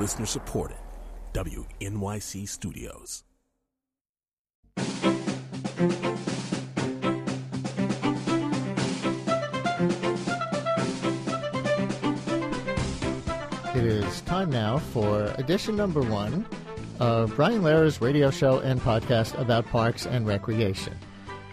Listener supported. WNYC Studios. It is time now for edition number one of Brian Lehrer radio show and podcast about parks and recreation.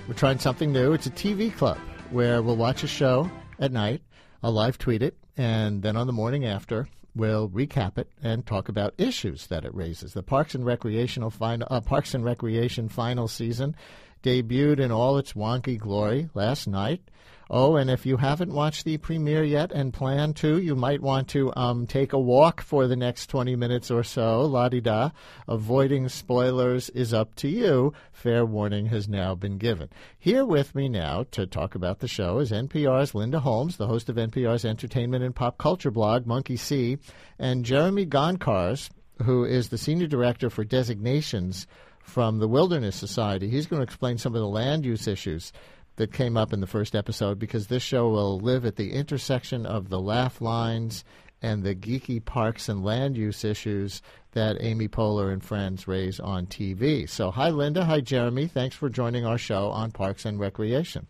We're trying something new. It's a TV club where we'll watch a show at night, I'll live tweet it, and then on the morning after, we'll recap it and talk about issues that it raises. The Parks and Recreational final, uh, Parks and Recreation final season debuted in all its wonky glory last night. Oh, and if you haven't watched the premiere yet and plan to, you might want to um, take a walk for the next 20 minutes or so. La di da. Avoiding spoilers is up to you. Fair warning has now been given. Here with me now to talk about the show is NPR's Linda Holmes, the host of NPR's entertainment and pop culture blog, Monkey See, and Jeremy Garncarz, who is the senior director for designations from the Wilderness Society. He's going to explain some of the land use issues that came up in the first episode because this show will live at the intersection of the laugh lines and the geeky parks and land use issues that Amy Poehler and friends raise on TV. So, hi, Linda. Hi, Jeremy. Thanks for joining our show on Parks and Recreation.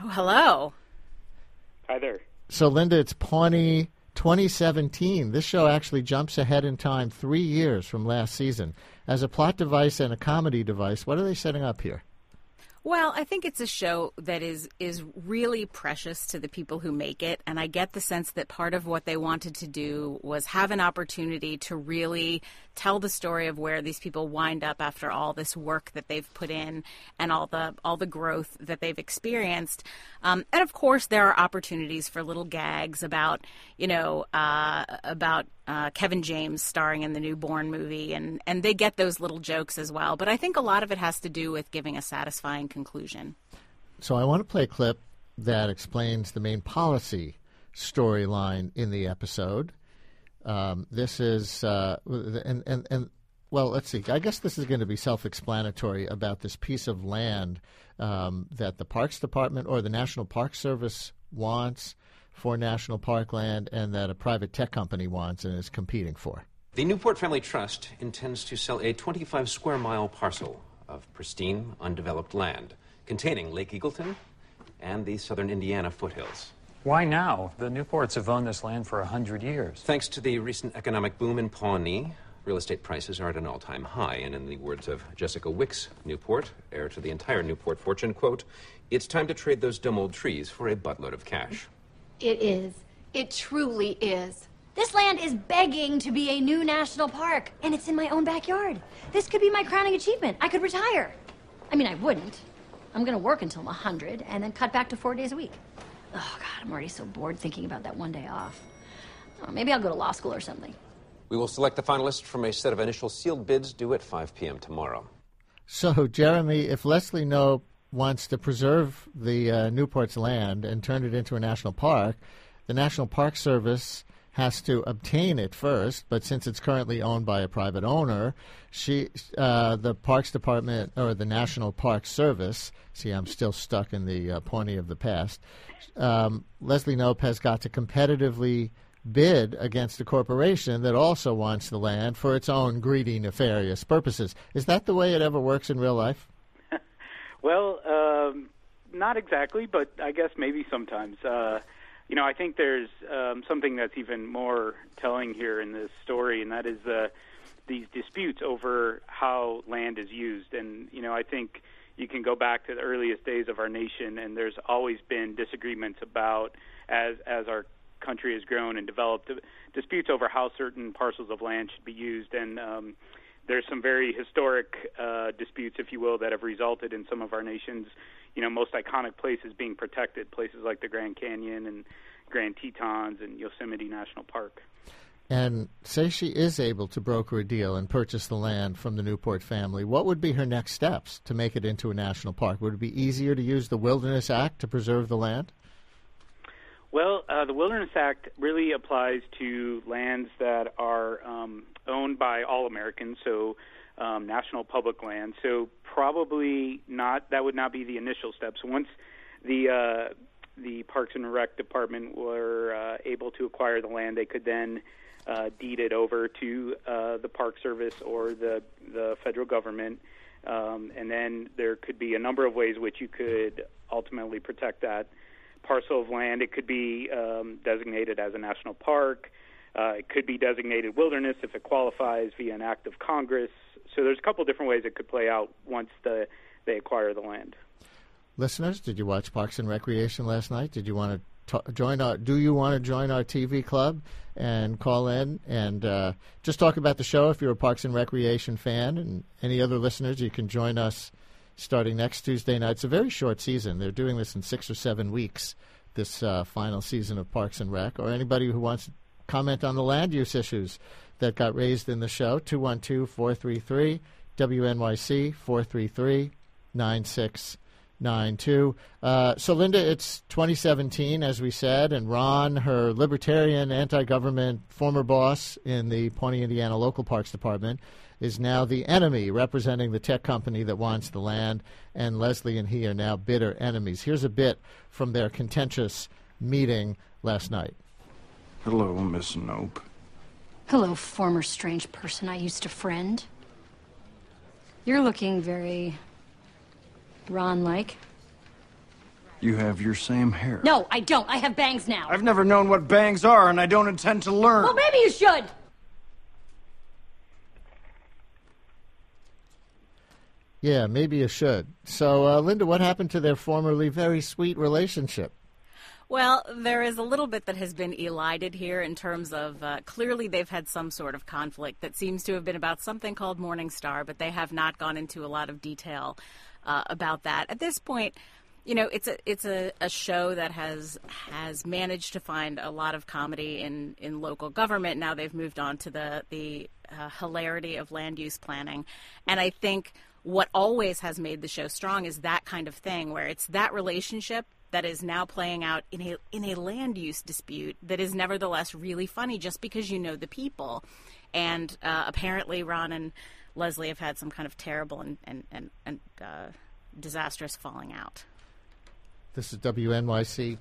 Oh, hello. Hi there. So, Linda, it's Pawnee 2017. This show actually jumps ahead in time three years from last season. As a plot device and a comedy device, what are they setting up here? Well, I think it's a show that is is really precious to the people who make it, and I get the sense that part of what they wanted to do was have an opportunity to really tell the story of where these people wind up after all this work that they've put in and all the all the growth that they've experienced. Um, and of course, there are opportunities for little gags about you know uh, about uh, Kevin James starring in the newborn movie, and, and they get those little jokes as well. But I think a lot of it has to do with giving a satisfying conclusion. So I want to play a clip that explains the main policy storyline in the episode. Um, this is, uh, and, and, and, well, let's see. I guess this is going to be self explanatory about this piece of land um, that the Parks Department or the National Park Service wants for national parkland and that a private tech company wants and is competing for. The Newport Family Trust intends to sell a 25 square mile parcel of pristine, undeveloped land containing Lake Eagleton and the southern Indiana foothills. Why now? The Newports have owned this land for a hundred years. Thanks to the recent economic boom in Pawnee, real estate prices are at an all-time high. And in the words of Jessica Wicks Newport, heir to the entire Newport fortune, quote, "It's time to trade those dumb old trees for a buttload of cash." It is. It truly is. This land is begging to be a new national park, and it's in my own backyard. This could be my crowning achievement. I could retire. I mean, I wouldn't. I'm going to work until I'm 100 and then cut back to four days a week. Oh, God, I'm already so bored thinking about that one day off. Oh, maybe I'll go to law school or something. We will select the finalists from a set of initial sealed bids due at 5 p.m. tomorrow. So, Jeremy, if Leslie Knope wants to preserve the uh, Newport's land and turn it into a national park, the National Park Service has to obtain it first. But since it's currently owned by a private owner, she, uh, the Parks Department or the National Park Service. See, I'm still stuck in the uh, of the past. Um, Leslie Knope has got to competitively bid against a corporation that also wants the land for its own greedy, nefarious purposes. Is that the way it ever works in real life? Well, um, not exactly, but I guess maybe sometimes. Uh, you know, I think there's um, something that's even more telling here in this story, and that is uh, these disputes over how land is used. And you know, I think you can go back to the earliest days of our nation, and there's always been disagreements about as as our country has grown and developed, disputes over how certain parcels of land should be used, and um, there's some very historic uh, disputes, if you will, that have resulted in some of our nation's, you know, most iconic places being protected, places like the Grand Canyon and Grand Tetons and Yosemite National Park. And say she is able to broker a deal and purchase the land from the Newport family, what would be her next steps to make it into a national park? Would it be easier to use the Wilderness Act to preserve the land? Well, uh, the Wilderness Act really applies to lands that are um, owned by all Americans, so um, national public land. So probably not. That would not be the initial steps. Once the uh, the Parks and Rec department were uh, able to acquire the land, they could then uh, deed it over to uh, the Park Service or the the federal government. Um, and then there could be a number of ways which you could ultimately protect that parcel of land. It could be um, designated as a national park. Uh, it could be designated wilderness if it qualifies via an act of Congress. So there's a couple different ways it could play out once the, they acquire the land. Listeners, did you watch Parks and Recreation last night? Did you want to t- join our? Do you want to join our TV club and call in and uh, just talk about the show if you're a Parks and Recreation fan? And any other listeners, you can join us starting next Tuesday night. It's a very short season. They're doing this in six or seven weeks. This uh, final season of Parks and Rec, or anybody who wants to comment on the land use issues that got raised in the show, 212 433 WNYC 433 9692. Uh, so, Linda, it's 2017, as we said, and Ron, her libertarian, anti government former boss in the Pawnee, Indiana Local Parks Department, is now the enemy representing the tech company that wants the land, and Leslie and he are now bitter enemies. Here's a bit from their contentious meeting last night. Hello, Miss Knope. Hello, former strange person I used to friend. You're looking very Ron like. You have your same hair. No, I don't. I have bangs now. I've never known what bangs are, and I don't intend to learn. Well, maybe you should. Yeah, maybe you should. So, uh, Linda, what happened to their formerly very sweet relationship? Well, there is a little bit that has been elided here in terms of uh, clearly they've had some sort of conflict that seems to have been about something called Morning Star, but they have not gone into a lot of detail uh, about that. At this point, you know, it's a it's a, a show that has has managed to find a lot of comedy in, in local government. Now they've moved on to the the uh, hilarity of land use planning, and I think what always has made the show strong is that kind of thing where it's that relationship that is now playing out in a in a land use dispute that is nevertheless really funny just because you know the people. And uh, apparently, Ron and Leslie have had some kind of terrible and and and, and uh, disastrous falling out. This is WNYC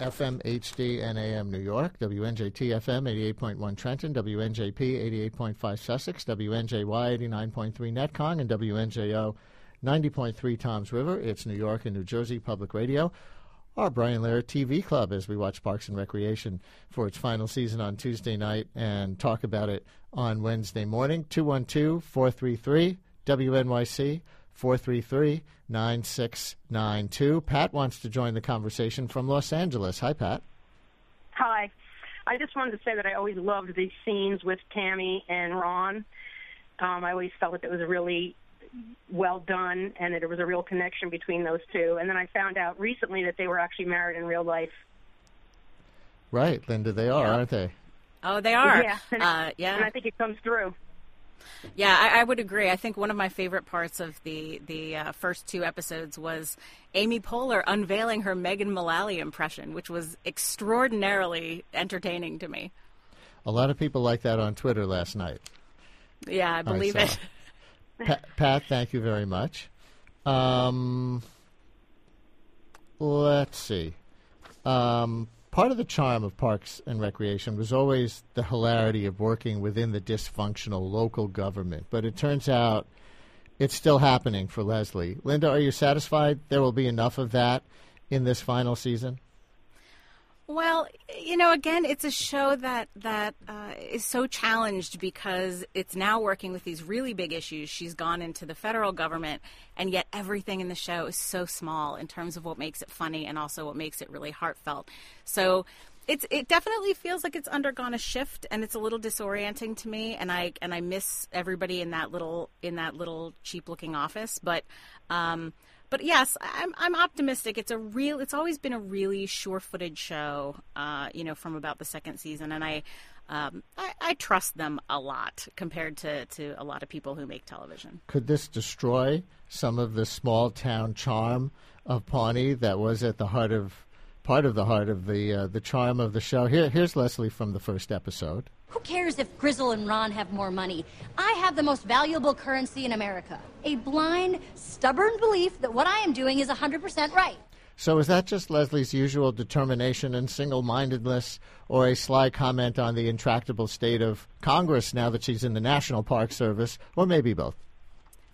FM HD and AM New York, WNJT FM 88.1 Trenton, WNJP 88.5 Sussex, WNJY 89.3 Netcong, and WNJO 90.3 Toms River. It's New York and New Jersey Public Radio our Brian Lehrer TV Club as we watch Parks and Recreation for its final season on Tuesday night and talk about it on Wednesday morning. 212 433 WNYC 433 9692. Pat wants to join the conversation from Los Angeles. Hi, Pat. Hi. I just wanted to say that I always loved these scenes with Tammy and Ron. Um, I always felt that it was really well done and that there was a real connection between those two. And then I found out recently that they were actually married in real life. Right, Linda, they are, Yeah. aren't they? Oh, they are. Yeah, and, Uh, yeah. and I think it comes through. Yeah, I, I would agree. I think one of my favorite parts of the the uh, first two episodes was Amy Poehler unveiling her Megan Mullally impression, which was extraordinarily entertaining to me. A lot of people like that on Twitter last night. Yeah, I believe saw. it. Pat, Pat, thank you very much. Um, let's see. Um, part of the charm of Parks and Recreation was always the hilarity of working within the dysfunctional local government, but it turns out it's still happening for Leslie. Linda, are you satisfied there will be enough of that in this final season? Well, you know, again, it's a show that that uh, is so challenged because it's now working with these really big issues. She's gone into the federal government, and yet everything in the show is so small in terms of what makes it funny and also what makes it really heartfelt. So it's it definitely feels like it's undergone a shift, and it's a little disorienting to me. And I and I miss everybody in that little in that little cheap looking office, but. Um, but yes, I'm I'm optimistic. It's a real. It's always been a really sure-footed show. Uh, you know, from about the second season, and I, um, I, I trust them a lot compared to to a lot of people who make television. Could this destroy some of the small town charm of Pawnee that was at the heart of part of the heart of the uh, the charm of the show? Here, here's Leslie from the first episode. Who cares if Gryzzl and Ron have more money? I have the most valuable currency in America a blind, stubborn belief that what I am doing is 100% right. So is that just Leslie's usual determination and single mindedness, or a sly comment on the intractable state of Congress now that she's in the National Park Service, or maybe both?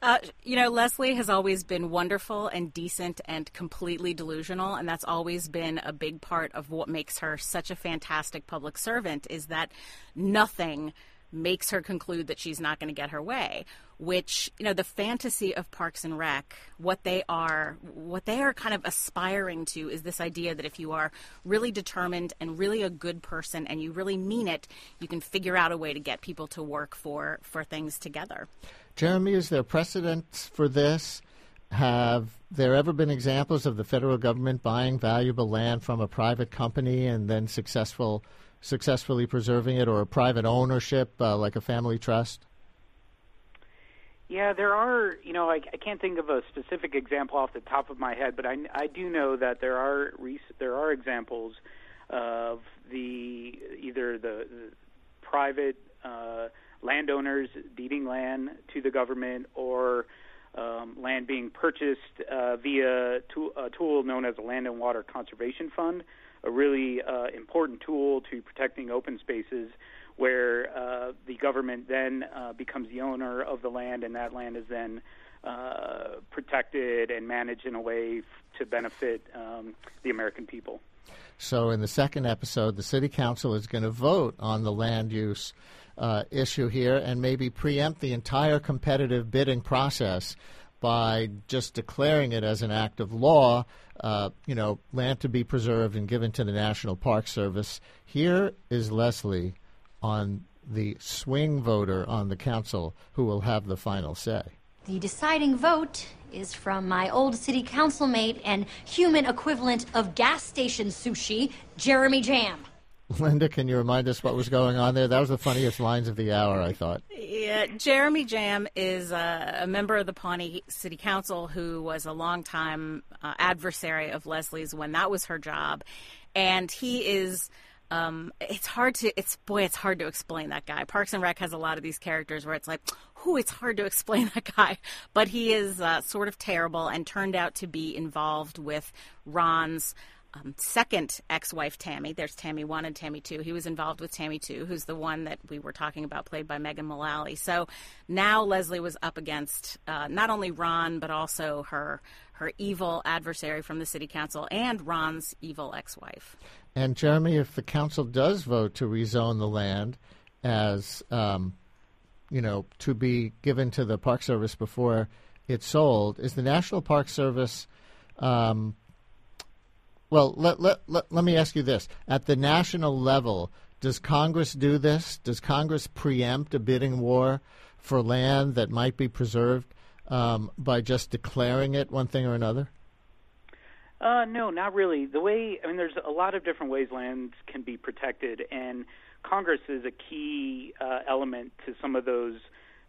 Uh, you know, Leslie has always been wonderful and decent and completely delusional, and that's always been a big part of what makes her such a fantastic public servant. Is that nothing makes her conclude that she's not going to get her way which you know the fantasy of parks and rec what they are what they are kind of aspiring to is this idea that if you are really determined and really a good person and you really mean it you can figure out a way to get people to work for for things together jeremy is there precedent for this have there ever been examples of the federal government buying valuable land from a private company and then successful successfully preserving it or a private ownership uh, like a family trust? Yeah, there are. You know, I, I can't think of a specific example off the top of my head, but I, I do know that there are there are examples of the either the, the private uh, landowners deeding land to the government or um, land being purchased uh, via tool, a tool known as a Land and Water Conservation Fund, a really uh, important tool to protecting open spaces where uh, the government then uh, becomes the owner of the land, and that land is then uh, protected and managed in a way f- to benefit um, the American people. So, in the second episode, the city council is going to vote on the land use uh, issue here and maybe preempt the entire competitive bidding process by just declaring it as an act of law, uh, you know, land to be preserved and given to the National Park Service. Here is Leslie on the swing voter on the council who will have the final say. The deciding vote is from my old city council mate and human equivalent of gas station sushi, Jeremy Jamm. Linda, can you remind us what was going on there? That was the funniest lines of the hour, I thought. Yeah, Jeremy Jamm is a, a member of the Pawnee City Council who was a longtime uh, adversary of Leslie's when that was her job, and he is. Um, it's hard to it's boy it's hard to explain that guy parks and rec has a lot of these characters where it's like who it's hard to explain that guy but he is uh, sort of terrible and turned out to be involved with ron's um, second ex-wife Tammy. There's Tammy one and Tammy two. He was involved with Tammy two, who's the one that we were talking about, played by Megan Mullally. So now Leslie was up against uh, not only Ron but also her her evil adversary from the city council and Ron's evil ex-wife. And Jeremy, if the council does vote to rezone the land as um, you know to be given to the Park Service before it's sold, is the National Park Service um, well, let, let, let, let me ask you this. At the national level, does Congress do this? Does Congress preempt a bidding war for land that might be preserved um, by just declaring it one thing or another? Uh, no, not really. The way I mean, there's a lot of different ways lands can be protected, and Congress is a key uh, element to some of those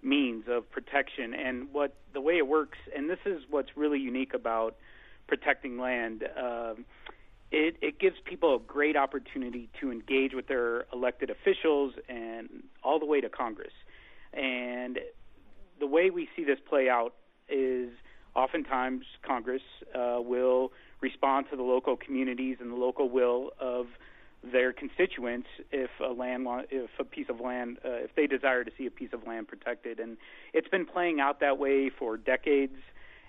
means of protection. And what the way it works, and this is what's really unique about protecting land. Uh, it, it gives people a great opportunity to engage with their elected officials and all the way to Congress. And the way we see this play out is oftentimes Congress uh, will respond to the local communities and the local will of their constituents if a land if a piece of land uh, if they desire to see a piece of land protected and it's been playing out that way for decades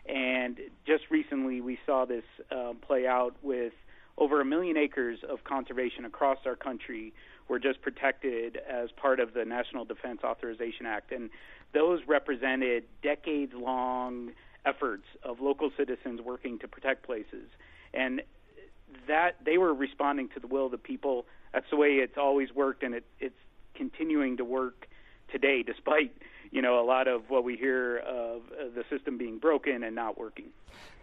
and just recently we saw this uh, play out with over a million acres of conservation across our country were just protected as part of the National Defense Authorization Act. And those represented decades long efforts of local citizens working to protect places. And that they were responding to the will of the people. That's the way it's always worked, and it, it's continuing to work today, despite you know a lot of what we hear of uh, the system being broken and not working.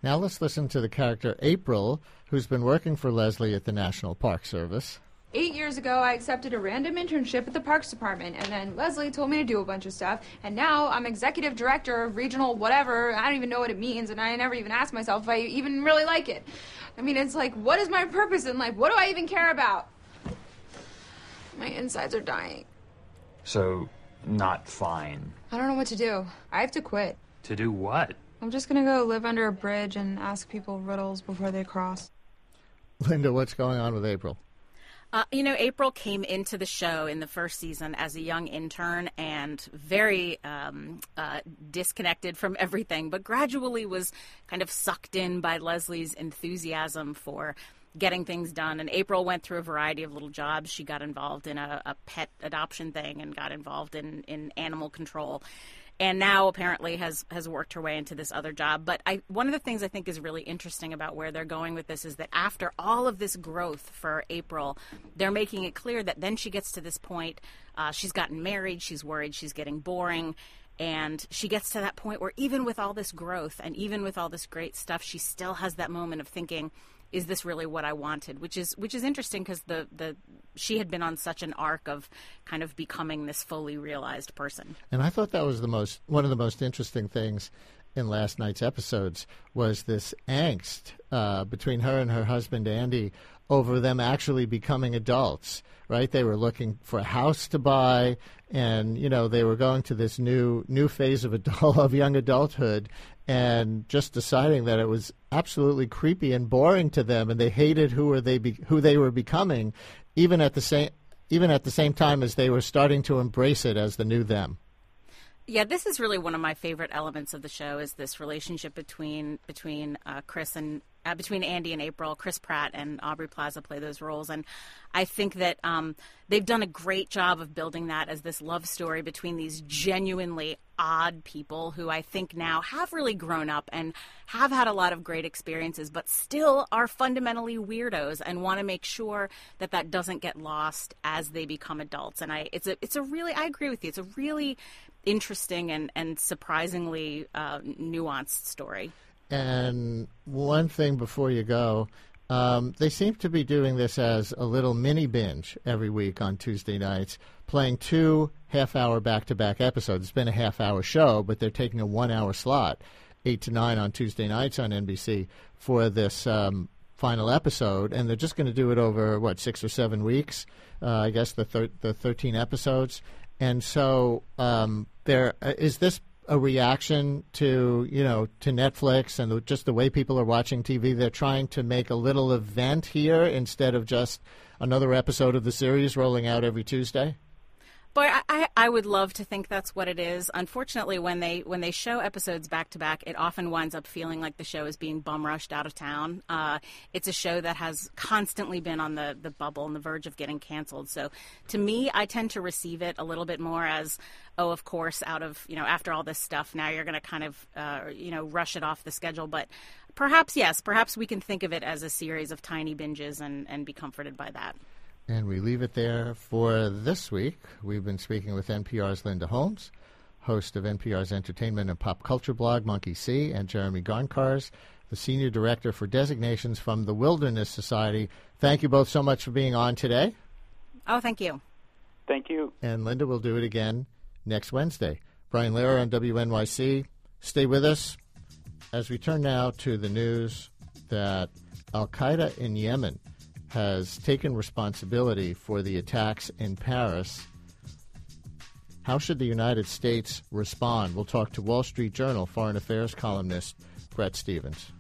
Now let's listen to the character April, who's been working for Leslie at the National Park Service. Eight years ago, I accepted a random internship at the Parks Department, and then Leslie told me to do a bunch of stuff, and now I'm executive director of regional whatever. I don't even know what it means, and I never even asked myself if I even really like it. I mean, it's like, what is my purpose in life? What do I even care about? My insides are dying. So, not fine. I don't know what to do. I have to quit. To do what? I'm just gonna go live under a bridge and ask people riddles before they cross. Linda, what's going on with April? Uh, you know, April came into the show in the first season as a young intern and very um, uh, disconnected from everything, but gradually was kind of sucked in by Leslie's enthusiasm for getting things done. And April went through a variety of little jobs. She got involved in a, a pet adoption thing and got involved in, in animal control and now apparently has has worked her way into this other job. But I one of the things I think is really interesting about where they're going with this is that after all of this growth for April, they're making it clear that then she gets to this point. Uh, she's gotten married. She's worried she's getting boring. And she gets to that point where even with all this growth and even with all this great stuff, she still has that moment of thinking, is this really what I wanted? Which is which is interesting because the the she had been on such an arc of kind of becoming this fully realized person. And I thought that was the most one of the most interesting things in last night's episodes was this angst uh, between her and her husband Andy over them actually becoming adults. Right? They were looking for a house to buy, and you know they were going to this new new phase of adult of young adulthood, and just deciding that it was absolutely creepy and boring to them, and they hated who were they be, who they were becoming, even at the same even at the same time as they were starting to embrace it as the new them. Yeah, this is really one of my favorite elements of the show is this relationship between between uh, Chris and uh, between Andy and April. Chris Pratt and Aubrey Plaza play those roles, and I think that um, they've done a great job of building that as this love story between these genuinely odd people who I think now have really grown up and have had a lot of great experiences, but still are fundamentally weirdos and want to make sure that that doesn't get lost as they become adults. And I, it's a, it's a really, I agree with you. It's a really interesting and, and surprisingly uh, nuanced story. And one thing before you go, um, they seem to be doing this as a little mini binge every week on Tuesday nights, playing two half hour back to back episodes. It's been a half hour show, but they're taking a one hour slot, 8 to 9 on Tuesday nights on NBC, for this um, final episode. And they're just going to do it over, what, six or seven weeks? Uh, I guess the, thir- the 13 episodes. And so, um, there uh, is this a reaction to you know to Netflix and just the way people are watching TV. They're trying to make a little event here instead of just another episode of the series rolling out every Tuesday. Boy, I, I would love to think that's what it is. Unfortunately, when they when they show episodes back to back, it often winds up feeling like the show is being bum rushed out of town. Uh, it's a show that has constantly been on the the bubble and the verge of getting canceled. So, to me, I tend to receive it a little bit more as, oh, of course, out of you know after all this stuff, now you're going to kind of uh, you know rush it off the schedule. But perhaps yes, perhaps we can think of it as a series of tiny binges and and be comforted by that. And we leave it there for this week. We've been speaking with NPR's Linda Holmes, host of NPR's entertainment and pop culture blog, Monkey See, and Jeremy Garncarz, the senior director for designations from the Wilderness Society. Thank you both so much for being on today. Oh, thank you. Thank you. And Linda will do it again next Wednesday. Brian Lehrer on WNYC. Stay with us as we turn now to the news that Al Qaeda in Yemen has taken responsibility for the attacks in Paris. How should the United States respond? We'll talk to Wall Street Journal foreign affairs columnist Bret Stephens.